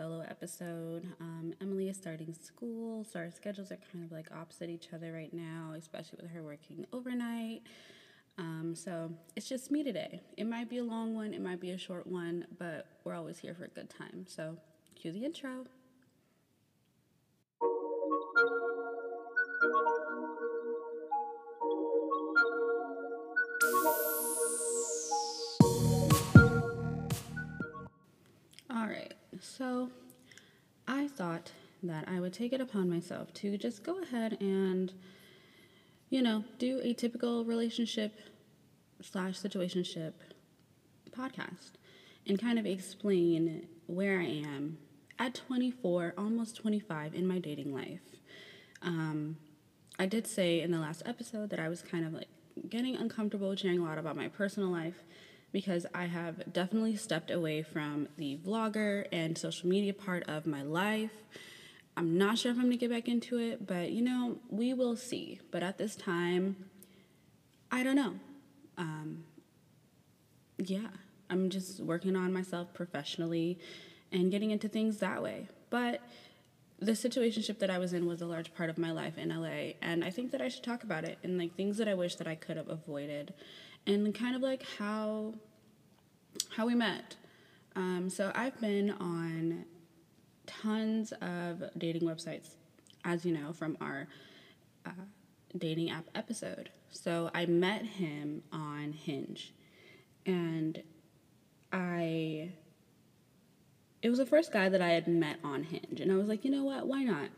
solo episode. Um, Emily is starting school, so our schedules are kind of like opposite each other right now, especially with her working overnight. Um, so it's just me today. It might be a long one, it might be a short one, but we're always here for a good time. So cue the intro. So I thought that I would take it upon myself to just go ahead and, you know, do a typical relationship slash situationship podcast and kind of explain where I am at 24, almost 25 in my dating life. Um, I did say in the last episode that I was kind of like getting uncomfortable sharing a lot about my personal life because I have definitely stepped away from the vlogger and social media part of my life. I'm not sure if I'm gonna get back into it, but you know, we will see. But at this time, I don't know. Um, yeah, I'm just working on myself professionally and getting into things that way. But the situationship that I was in was a large part of my life in LA, and I think that I should talk about it and like things that I wish that I could have avoided, and kind of like how how we met. Um, so I've been on tons of dating websites, as you know from our uh, dating app episode. So I met him on Hinge, and I it was the first guy that I had met on Hinge, and I was like, you know what, why not?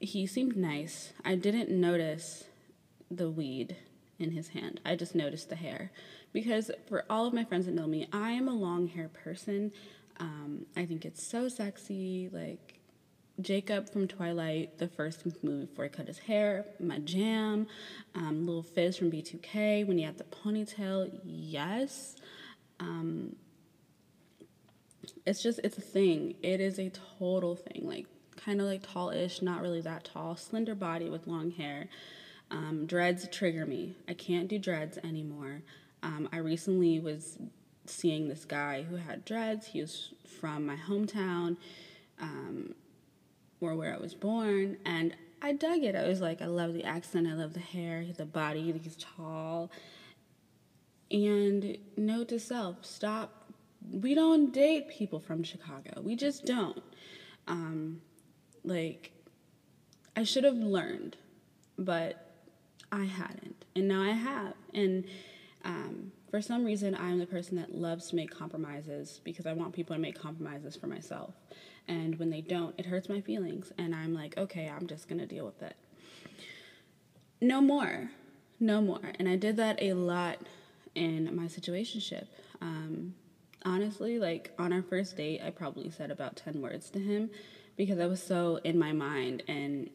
He seemed nice. I didn't notice the weed in his hand. I just noticed the hair because for all of my friends that know me, I am a long hair person. Um, I think it's so sexy. Like Jacob from Twilight, the first movie before he cut his hair, my jam. Um, Lil Fizz from B2K when he had the ponytail, yes. Um, it's just it's a thing. It is a total thing. Like kind of like tallish, not really that tall, slender body with long hair. Um, dreads trigger me. I can't do dreads anymore. Um, I recently was seeing this guy who had dreads. He was from my hometown, um, or where I was born, and I dug it. I was like, I love the accent, I love the hair, the body, he's tall. And note to self: stop we don't date people from Chicago. We just don't. Um, like, I should have learned, but I hadn't. And now I have. And um, for some reason, I'm the person that loves to make compromises because I want people to make compromises for myself. And when they don't, it hurts my feelings. And I'm like, okay, I'm just to deal with it. No more. No more. And I did that a lot in my situationship. Um, honestly, like on our first date, I probably said about 10 words to him because I was so in my mind and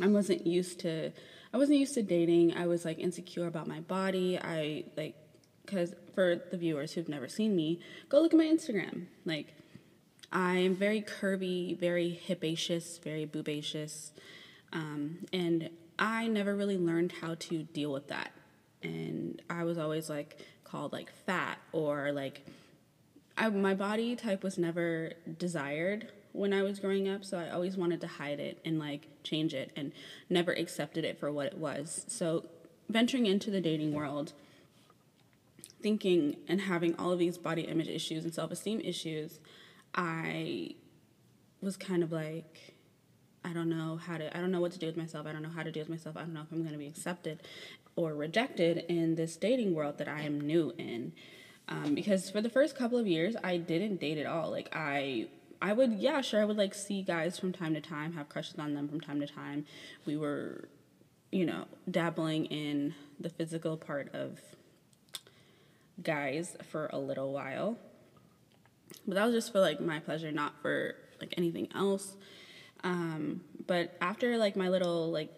I wasn't used to I wasn't used to dating. I was like insecure about my body. I like cuz for the viewers who've never seen me, go look at my Instagram. Like I am very curvy, very hipacious, very boobacious. Um, and I never really learned how to deal with that. And I was always like called like fat or like I, my body type was never desired when I was growing up, so I always wanted to hide it and like change it and never accepted it for what it was. So venturing into the dating world, thinking and having all of these body image issues and self-esteem issues, I was kind of like I don't know how to I don't know what to do with myself. I don't know how to deal with myself. I don't know if I'm going to be accepted or rejected in this dating world that I am new in. Um, because for the first couple of years, I didn't date at all. Like I, I would, yeah, sure, I would like see guys from time to time, have crushes on them from time to time. We were, you know, dabbling in the physical part of guys for a little while. But that was just for like my pleasure, not for like anything else. Um, but after like my little like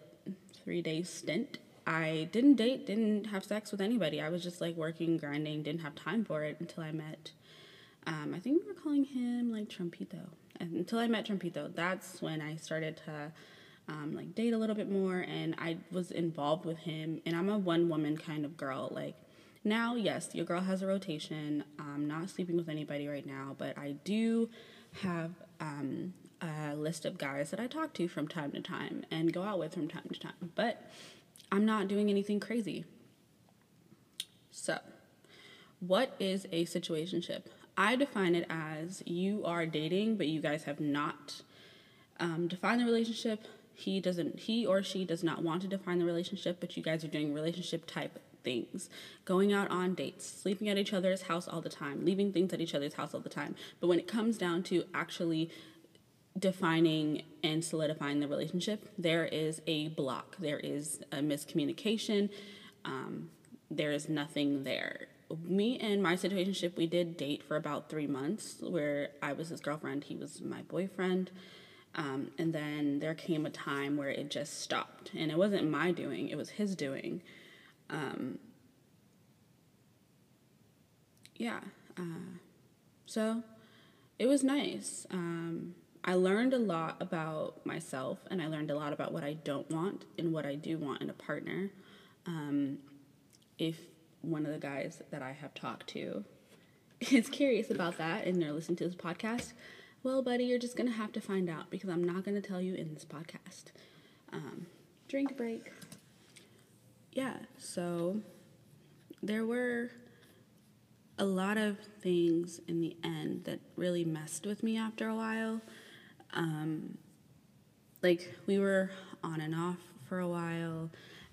three day stint I didn't date, didn't have sex with anybody. I was just like working, grinding, didn't have time for it until I met. Um, I think we were calling him like Trumpito. And until I met Trumpito, that's when I started to um, like date a little bit more, and I was involved with him. And I'm a one woman kind of girl. Like now, yes, your girl has a rotation. I'm not sleeping with anybody right now, but I do have um, a list of guys that I talk to from time to time and go out with from time to time, but I'm not doing anything crazy. So, what is a situationship? I define it as you are dating, but you guys have not um, defined the relationship. He doesn't, he or she does not want to define the relationship, but you guys are doing relationship type things, going out on dates, sleeping at each other's house all the time, leaving things at each other's house all the time. But when it comes down to actually defining and solidifying the relationship, there is a block, there is a miscommunication, um, there is nothing there. Me and my situationship, we did date for about three months, where I was his girlfriend, he was my boyfriend. Um, and then there came a time where it just stopped. And it wasn't my doing, it was his doing. Um, yeah. Uh, so it was nice. Um, I learned a lot about myself and I learned a lot about what I don't want and what I do want in a partner. Um, if one of the guys that I have talked to is curious about that and they're listening to this podcast, well, buddy, you're just going to have to find out because I'm not going to tell you in this podcast. Um, drink break yeah, so there were a lot of things in the end that really messed with me after a while. Um, like we were on and off for a while,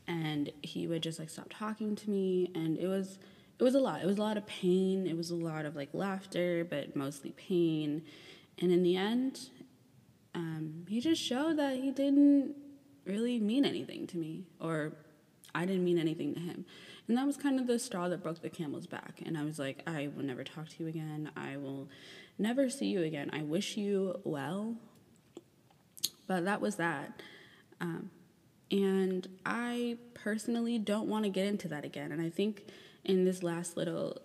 and he would just like stop talking to me, and it was it was a lot. It was a lot of pain. It was a lot of like laughter, but mostly pain. And in the end, um, he just showed that he didn't really mean anything to me or I didn't mean anything to him. And that was kind of the straw that broke the camel's back. And I was like, I will never talk to you again. I will never see you again. I wish you well. But that was that. Um, and I personally don't want to get into that again. And I think in this last little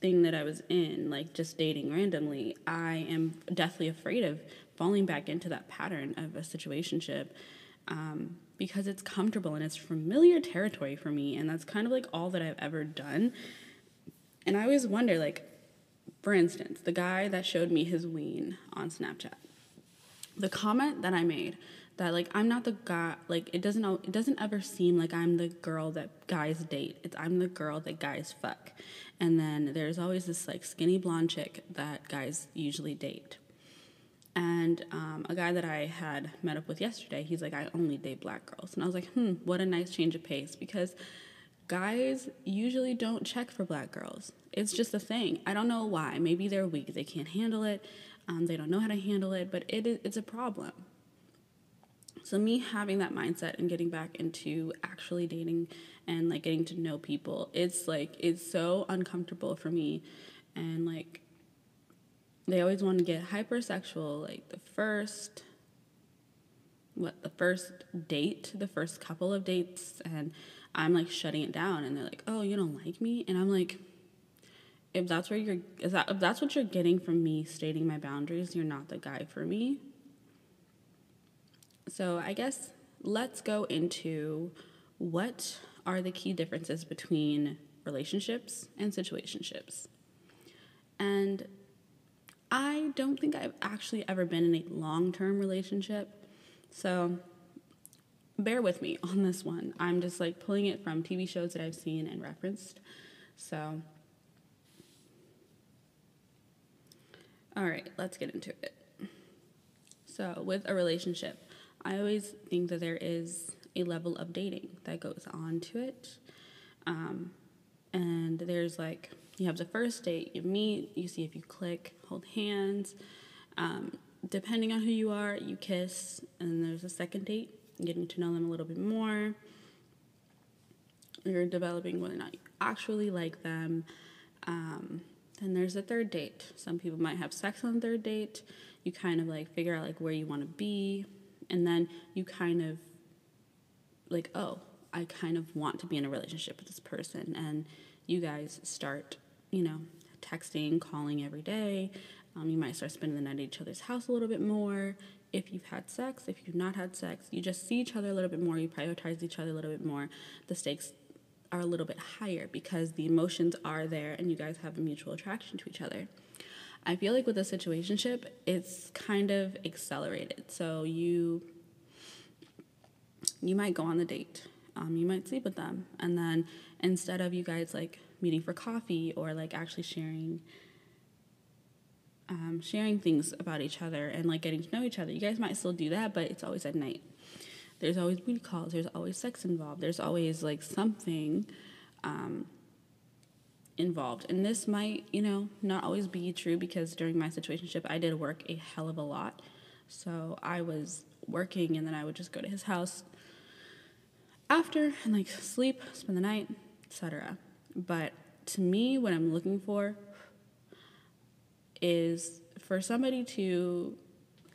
thing that I was in, like just dating randomly, I am deathly afraid of falling back into that pattern of a situationship. Um, because it's comfortable and it's familiar territory for me. And that's kind of like all that I've ever done. And I always wonder, like, for instance, the guy that showed me his ween on Snapchat, the comment that I made that like I'm not the guy like it doesn't it doesn't ever seem like I'm the girl that guys date. It's I'm the girl that guys fuck. And then there's always this like skinny blonde chick that guys usually date. And um, a guy that I had met up with yesterday, he's like, I only date black girls. And I was like, hmm, what a nice change of pace because guys usually don't check for black girls. It's just a thing. I don't know why. Maybe they're weak, they can't handle it, um, they don't know how to handle it, but it is, it's a problem. So, me having that mindset and getting back into actually dating and like getting to know people, it's like, it's so uncomfortable for me. And like, they always want to get hypersexual like the first what the first date the first couple of dates and i'm like shutting it down and they're like oh you don't like me and i'm like if that's where you're is that if that's what you're getting from me stating my boundaries you're not the guy for me so i guess let's go into what are the key differences between relationships and situationships and I don't think I've actually ever been in a long term relationship. So bear with me on this one. I'm just like pulling it from TV shows that I've seen and referenced. So, all right, let's get into it. So, with a relationship, I always think that there is a level of dating that goes on to it. Um, and there's like you have the first date, you meet, you see if you click, hold hands. Um, depending on who you are, you kiss, and there's a second date, getting to know them a little bit more. You're developing whether or not you actually like them. Um, then there's a third date. Some people might have sex on the third date. You kind of like figure out like where you want to be, and then you kind of like, oh, I kind of want to be in a relationship with this person, and you guys start you know, texting, calling every day. Um, you might start spending the night at each other's house a little bit more. If you've had sex, if you've not had sex, you just see each other a little bit more, you prioritize each other a little bit more. The stakes are a little bit higher because the emotions are there and you guys have a mutual attraction to each other. I feel like with a situationship, it's kind of accelerated. So you you might go on the date, um, you might sleep with them, and then instead of you guys like meeting for coffee or like actually sharing um, sharing things about each other and like getting to know each other, you guys might still do that, but it's always at night. There's always booty calls. There's always sex involved. There's always like something um, involved. And this might, you know, not always be true because during my situationship, I did work a hell of a lot. So I was working and then I would just go to his house after and like sleep, spend the night, etc. But to me, what I'm looking for is for somebody to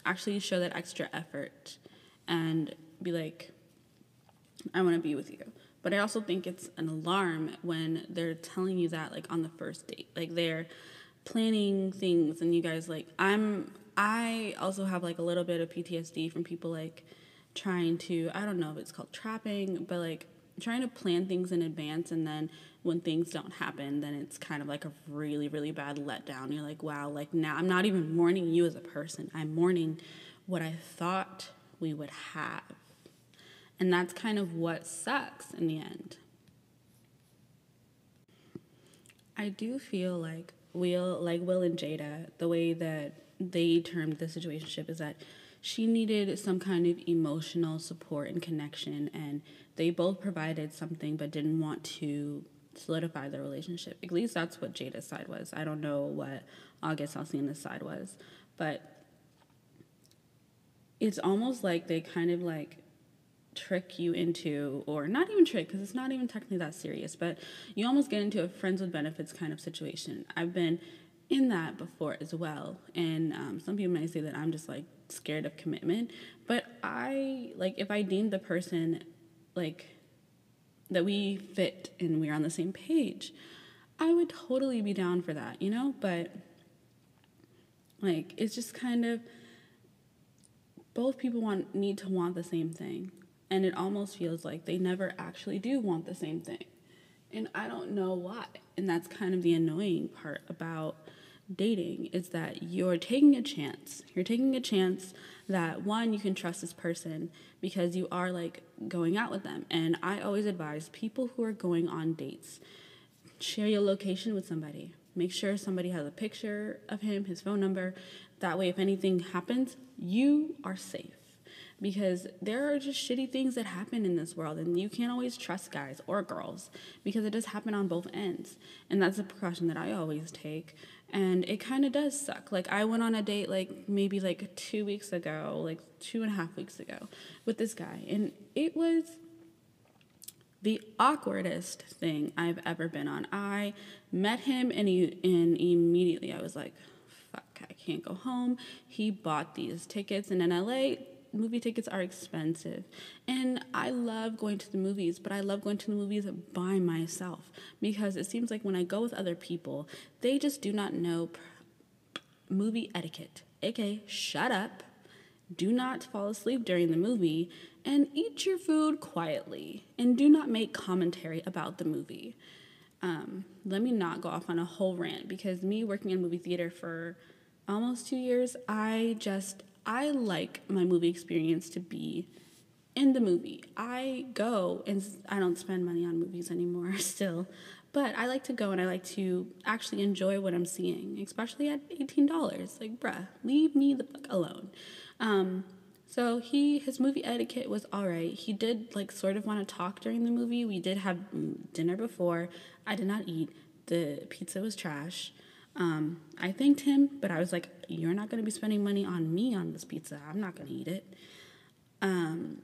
actually show that extra effort and be like, I want to be with you. But I also think it's an alarm when they're telling you that like on the first date. Like they're planning things and you guys like I'm I also have like a little bit of PTSD from people like trying to I don't know if it's called trapping, but like trying to plan things in advance and then when things don't happen, then it's kind of like a really, really bad letdown. You're like, wow, like now I'm not even mourning you as a person. I'm mourning what I thought we would have. And that's kind of what sucks in the end. I do feel like Will, like Will and Jada, the way that they termed the situationship is that she needed some kind of emotional support and connection, and they both provided something but didn't want to solidify the relationship. At least that's what Jada's side was. I don't know what August Alsina's side was, but it's almost like they kind of like trick you into, or not even trick, because it's not even technically that serious, but you almost get into a friends with benefits kind of situation. I've been in that before as well, and um, some people might say that I'm just like scared of commitment, but I like if I deem the person like that we fit and we're on the same page, I would totally be down for that, you know? But like it's just kind of both people want need to want the same thing and it almost feels like they never actually do want the same thing. And I don't know why. And that's kind of the annoying part about dating is that you're taking a chance. You're taking a chance that one, you can trust this person because you are like going out with them. And I always advise people who are going on dates share your location with somebody. Make sure somebody has a picture of him, his phone number. That way, if anything happens, you are safe because there are just shitty things that happen in this world and you can't always trust guys or girls because it does happen on both ends and that's a precaution that i always take and it kind of does suck. Like i went on a date like maybe like two weeks ago like two and a half weeks ago with this guy and it was the awkwardest thing i've ever been on. I met him and, he, and immediately i was like fuck i can't go home. He bought these tickets and in la movie tickets are expensive. And I love going to the movies, but I love going to the movies by myself because it seems like when I go with other people, they just do not know movie etiquette. aka shut up, do not fall asleep during the movie, and eat your food quietly, and do not make commentary about the movie. Um, let me not go off on a whole rant because me working in movie theater for almost two years, I just I like my movie experience to be in the movie. I go and I don't spend money on movies anymore still, but I like to go and I like to actually enjoy what I'm seeing, especially at $18. Like, bruh, leave me the fuck alone. Um, so he his movie etiquette was all right. He did like sort of want to talk during the movie. We did have dinner before. I did not eat. The pizza was trash. Um, I thanked him, but I was like, "You're not going to be spending money on me on this pizza. I'm not going to eat it." Um,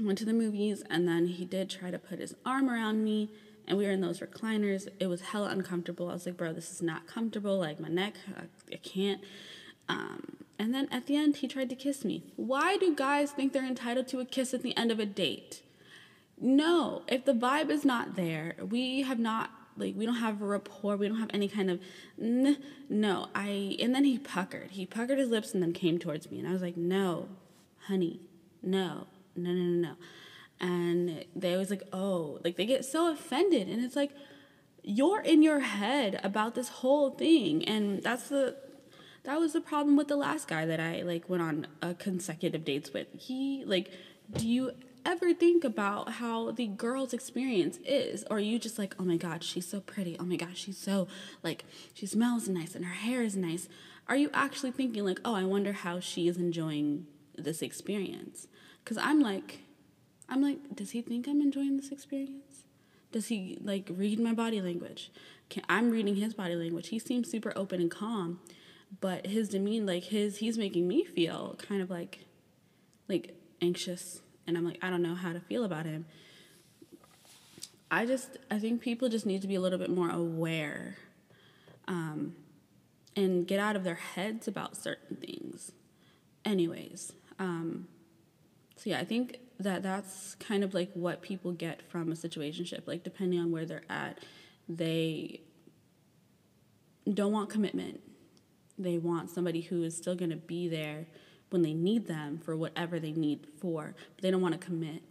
went to the movies, and then he did try to put his arm around me, and we were in those recliners. It was hella uncomfortable. I was like, "Bro, this is not comfortable. Like my neck, I, I can't." Um, and then at the end, he tried to kiss me. Why do guys think they're entitled to a kiss at the end of a date? No, if the vibe is not there, we have not like we don't have a rapport we don't have any kind of n- no. I and then he puckered. He puckered his lips and then came towards me and i was like no honey no no no no no. And they was like oh like they get so offended and it's like you're in your head about this whole thing and that's the that was the problem with the last guy that I like went on a consecutive dates with. He like, do you ever think about how the girl's experience is? Or are you just like oh my god she's so pretty. Oh my god she's so like she smells nice and her hair is nice. Are you actually thinking like oh i wonder how she is enjoying this experience? Because i'm like i'm like does he think i'm enjoying this experience? Does he like read my body language? Can, i'm reading his body language. He seems super open and calm but his demeanor like his he's making me feel kind of like like anxious and I'm like, I don't know how to feel about him. I just, I think people just need to be a little bit more aware um, and get out of their heads about certain things. Anyways, um, so yeah, I think that that's kind of like what people get from a situationship. Like, depending on where they're at, they don't want commitment. They want somebody who is still going to be there when they need them for whatever they need for, but they don't want to commit.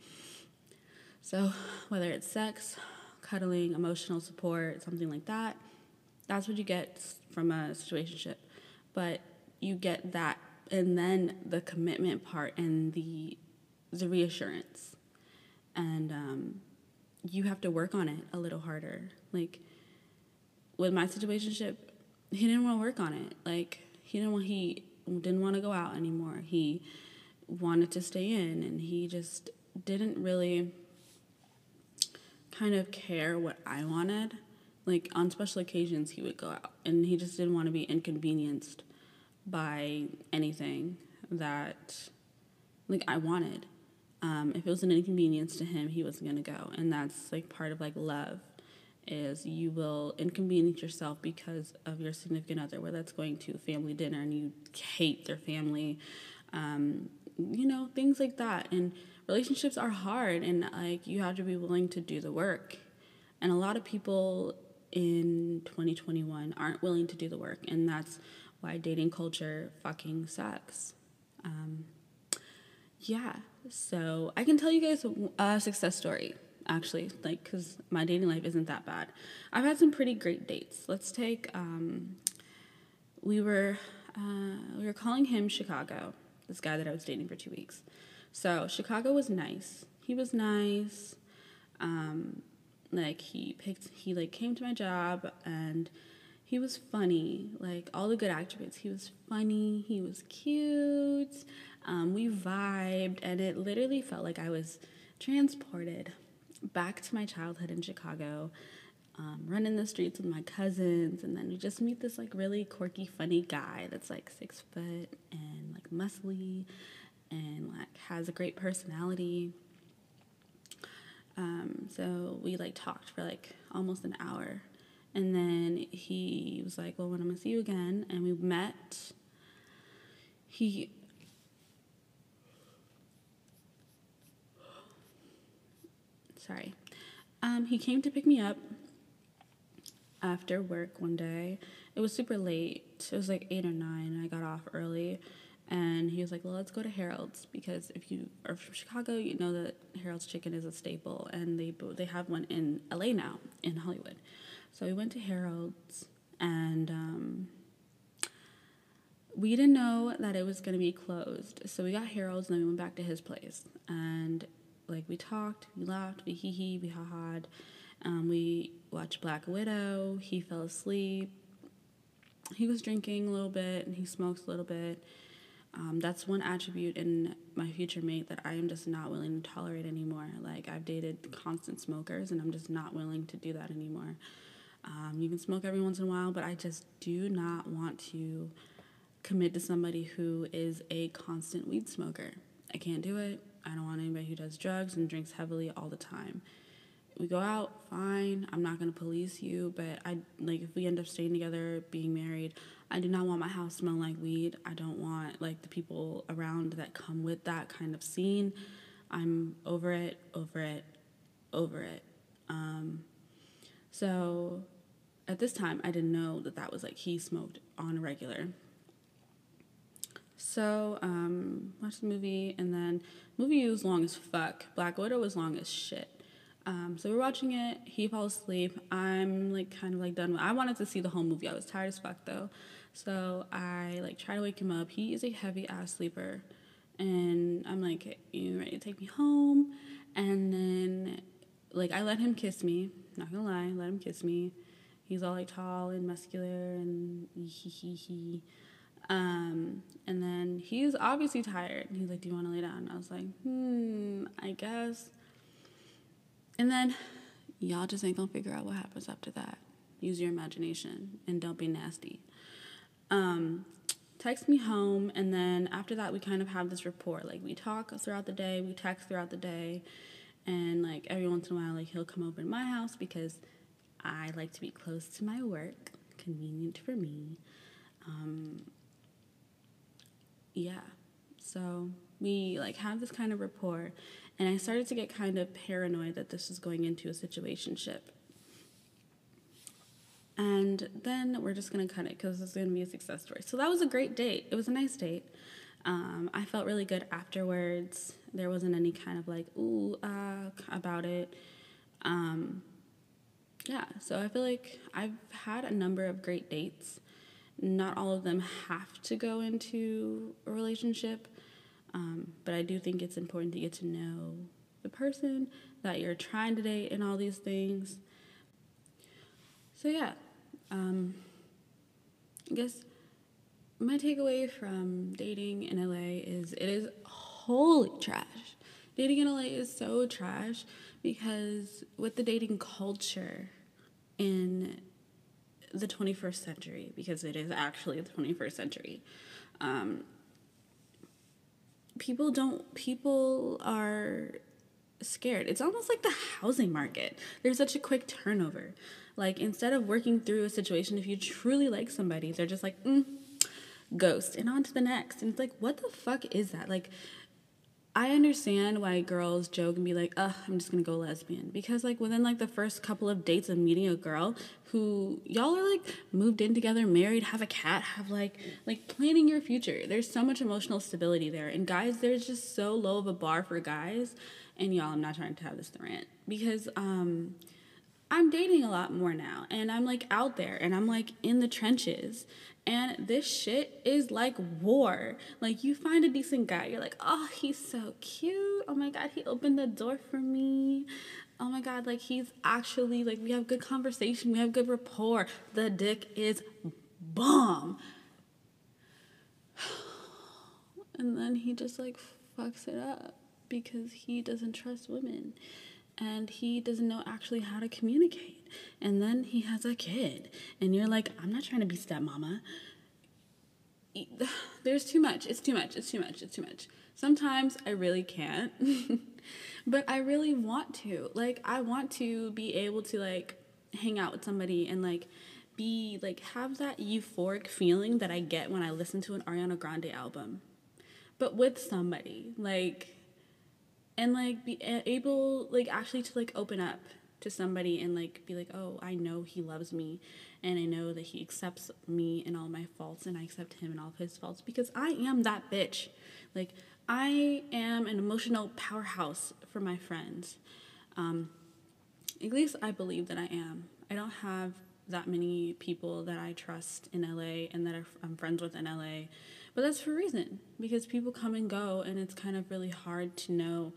So, whether it's sex, cuddling, emotional support, something like that, that's what you get from a situationship. But you get that and then the commitment part and the the reassurance. And um, you have to work on it a little harder. Like with my situationship, he didn't want to work on it. Like he didn't want he didn't want to go out anymore. He wanted to stay in and he just didn't really kind of care what I wanted. Like on special occasions, he would go out and he just didn't want to be inconvenienced by anything that like I wanted. Um, if it was an inconvenience to him, he wasn't gonna go, and that's like part of like love is you will inconvenience yourself because of your significant other, whether that's going to family dinner and you hate their family, um, you know, things like that. And relationships are hard, and like you have to be willing to do the work. And a lot of people in 2021 aren't willing to do the work, and that's why dating culture fucking sucks. Um, yeah, so I can tell you guys a success story actually, like, because my dating life isn't that bad. I've had some pretty great dates. Let's take, um, we were, uh, we were calling him Chicago, this guy that I was dating for two weeks. So Chicago was nice. He was nice. Um, like he picked, he like came to my job and he was funny, like all the good attributes. He was funny, he was cute, um, we vibed, and it literally felt like I was transported back to my childhood in Chicago, um, running the streets with my cousins, and then you just meet this like really quirky, funny guy that's like six foot and like muscly and like has a great personality. Um, so we like talked for like almost an hour. And then he was like, Well, when I'm gonna see you again, and we met. He sorry. Um, he came to pick me up after work one day. It was super late. It was like eight or nine, I got off early. And he was like, "Well, let's go to Harold's because if you are from Chicago, you know that Harold's Chicken is a staple, and they they have one in LA now in Hollywood." So we went to Harold's, and um, we didn't know that it was going to be closed. So we got Harold's, and then we went back to his place, and like we talked, we laughed, we hee hee, we ha haed. Um, we watched Black Widow. He fell asleep. He was drinking a little bit and he smokes a little bit. Um, that's one attribute in my future mate that I am just not willing to tolerate anymore. Like I've dated constant smokers and I'm just not willing to do that anymore. Um, you can smoke every once in a while, but I just do not want to commit to somebody who is a constant weed smoker. I can't do it. I don't want anybody who does drugs and drinks heavily all the time. We go out, fine. I'm not gonna police you, but I like if we end up staying together, being married, I do not want my house smelling like weed. I don't want like the people around that come with that kind of scene. I'm over it, over it, over it. Um, so at this time, I didn't know that that was like he smoked on a regular. So, um, watched the movie, and then movie was long as fuck. Black Widow was long as shit. Um, so we're watching it. He falls asleep. I'm like kind of like done. With, I wanted to see the whole movie. I was tired as fuck though. So I like try to wake him up. He is a heavy ass sleeper. And I'm like, you ready to take me home? And then like I let him kiss me. Not gonna lie, let him kiss me. He's all like tall and muscular and he he he. Um, and then he's obviously tired. He's like, "Do you want to lay down?" I was like, "Hmm, I guess." And then y'all just ain't gonna figure out what happens after that. Use your imagination and don't be nasty. Um, text me home, and then after that, we kind of have this rapport. Like we talk throughout the day, we text throughout the day, and like every once in a while, like he'll come over to my house because I like to be close to my work, convenient for me. Um, yeah, so we like have this kind of rapport, and I started to get kind of paranoid that this was going into a situationship. And then we're just gonna cut it because it's gonna be a success story. So that was a great date. It was a nice date. Um, I felt really good afterwards. There wasn't any kind of like ooh uh, about it. Um, yeah, so I feel like I've had a number of great dates. Not all of them have to go into a relationship, um, but I do think it's important to get to know the person that you're trying to date and all these things. So, yeah, um, I guess my takeaway from dating in LA is it is holy trash. Dating in LA is so trash because with the dating culture in the 21st century, because it is actually the 21st century, um, people don't, people are scared. It's almost like the housing market. There's such a quick turnover. Like instead of working through a situation, if you truly like somebody, they're just like, mm, ghost, and on to the next. And it's like, what the fuck is that? Like, I understand why girls joke and be like, "Ugh, I'm just gonna go lesbian," because like within like the first couple of dates of meeting a girl who y'all are like moved in together, married, have a cat, have like like planning your future. There's so much emotional stability there, and guys, there's just so low of a bar for guys. And y'all, I'm not trying to have this rant because um, I'm dating a lot more now, and I'm like out there, and I'm like in the trenches, and this shit is like war. Like you find a decent guy, you're like, oh, he's so cute. Oh my god, he opened the door for me. Oh my god, like he's actually like we have good conversation, we have good rapport. The dick is bomb. And then he just like fucks it up because he doesn't trust women and he doesn't know actually how to communicate. And then he has a kid, and you're like, I'm not trying to be stepmama. There's too much. It's too much. It's too much. It's too much. Sometimes I really can't, but I really want to. Like, I want to be able to, like, hang out with somebody and, like, be, like, have that euphoric feeling that I get when I listen to an Ariana Grande album, but with somebody. Like, and like be able like actually to like open up to somebody and like be like oh i know he loves me and i know that he accepts me and all my faults and i accept him and all of his faults because i am that bitch. Like i am an emotional powerhouse for my friends. Um, at least i believe that i am. I don't have that many people that i trust in la and that i'm friends with in la but that's for a reason because people come and go, and it's kind of really hard to know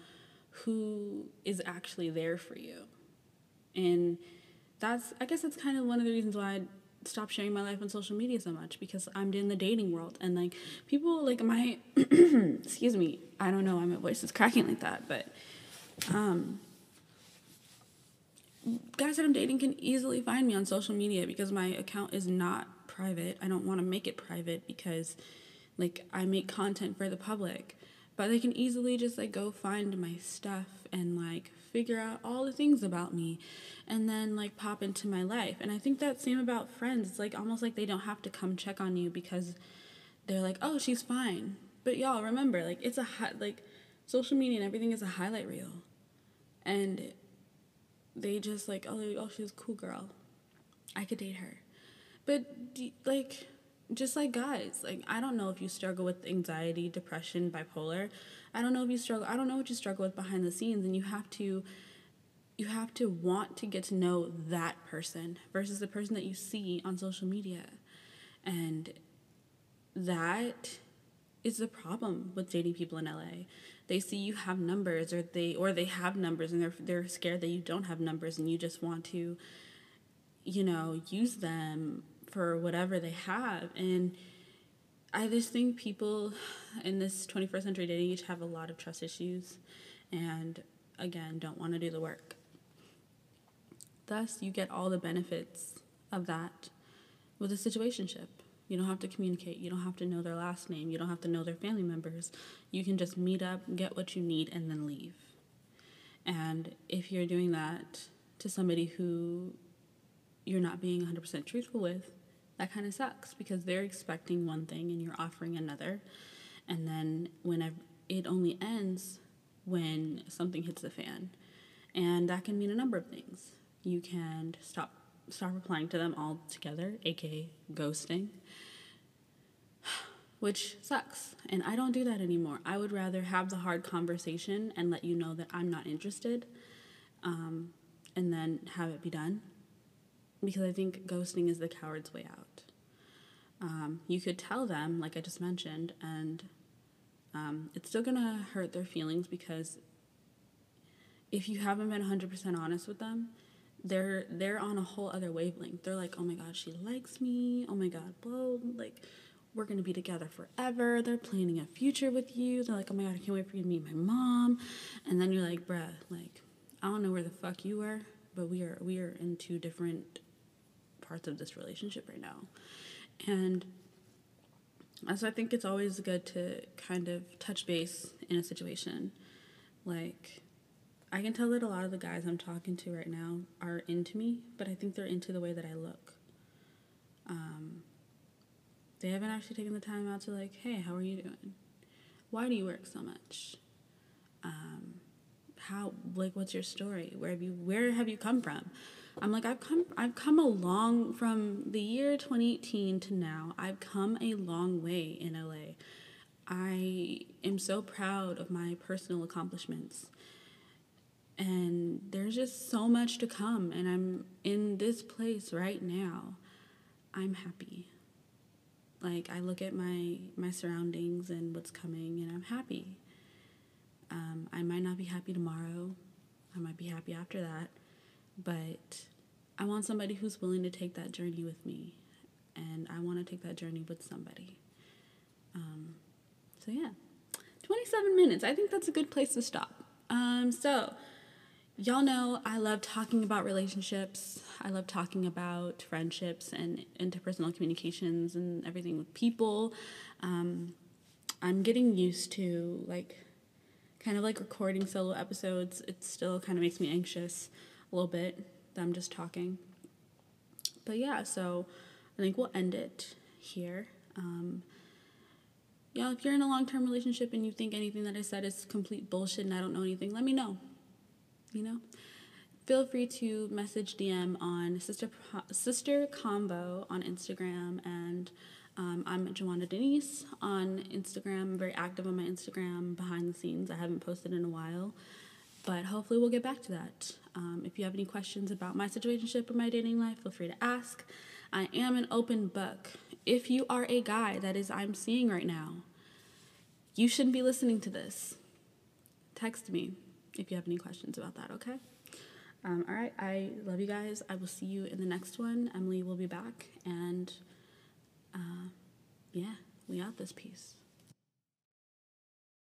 who is actually there for you. And that's, I guess, that's kind of one of the reasons why I stopped sharing my life on social media so much because I'm in the dating world and like people like my excuse me I don't know why my voice is cracking like that but um guys that I'm dating can easily find me on social media because my account is not private. I don't want to make it private because like I make content for the public. But they can easily just like go find my stuff and like figure out all the things about me and then like pop into my life. And I think that same about friends. It's like almost like they don't have to come check on you because they're like, "Oh, she's fine." But y'all remember, like it's a hi- like social media and everything is a highlight reel. And they just like, "Oh, oh she's a cool girl. I could date her." But like just like guys like i don't know if you struggle with anxiety depression bipolar i don't know if you struggle i don't know what you struggle with behind the scenes and you have to you have to want to get to know that person versus the person that you see on social media and that is the problem with dating people in LA. They see you have numbers or they or they have numbers and they're they're scared that you don't have numbers and you just want to you know, use them for whatever they have and I just think people in this 21st century dating age have a lot of trust issues and again don't want to do the work. Thus, you get all the benefits of that with a situationship. You don't have to communicate. You don't have to know their last name. You don't have to know their family members. You can just meet up, get what you need, and then leave. And if you're doing that to somebody who you're not being 100% truthful with, that kind of sucks because they're expecting one thing and you're offering another. And then whenever it only ends when something hits the fan. And that can mean a number of things. You can stop stop replying to them altogether, aka ghosting, which sucks. And I don't do that anymore. I would rather have the hard conversation and let you know that I'm not interested, um, and then have it be done. Because I think ghosting is the coward's way out. Um, you could tell them, like I just mentioned, and um, it's still gonna hurt their feelings because if you haven't been 100% honest with them, they're they're on a whole other wavelength. They're like, "Oh my god, she likes me. Oh my god, bro, like we're to be together forever. They're planning a future with you. They're like, "Oh my god, I can't wait for you to meet my mom." And then you're like, "Bruh, like I don't know where the fuck you were, but we are we are in two different parts of this relationship right now." And so I think it's always good to kind of touch base in a situation. Like I can tell that a lot of the guys I'm talking to right now are into me, but I think they're into the way that I look. Um, they haven't actually taken the time out to like, hey, how are you doing? Why do you work so much? Um, how like what's your story? Where have you where have you come from? I'm like I've come I've come a long from the year 2018 to now. I've come a long way in LA. I am so proud of my personal accomplishments. And there's just so much to come and i'm in this place right now. I'm happy. Like i look at my my surroundings and what's coming and i'm happy. Um, i might not be happy tomorrow. I might be happy after that but i want somebody who's willing to take that journey with me and i want to take that journey with somebody um, so yeah 27 minutes i think that's a good place to stop um, so Y'all know I love talking about relationships. I love talking about friendships and interpersonal communications and everything with people. Um, I'm getting used to like kind of like recording solo episodes. It still kind of makes me anxious a little bit that I'm just talking. But yeah, so I think we'll end it here. Um, yeah, if you're in a long term relationship and you think anything that I said is complete bullshit and I don't know anything, let me know you know feel free to message dm on sister sister combo on instagram and um, i'm joanna denise on instagram I'm very active on my instagram behind the scenes i haven't posted in a while but hopefully we'll get back to that um, if you have any questions about my situation or my dating life feel free to ask i am an open book if you are a guy that is i'm seeing right now you shouldn't be listening to this text me if you have any questions about that, okay? Um, all right, I love you guys. I will see you in the next one. Emily will be back, and uh, yeah, we out this piece.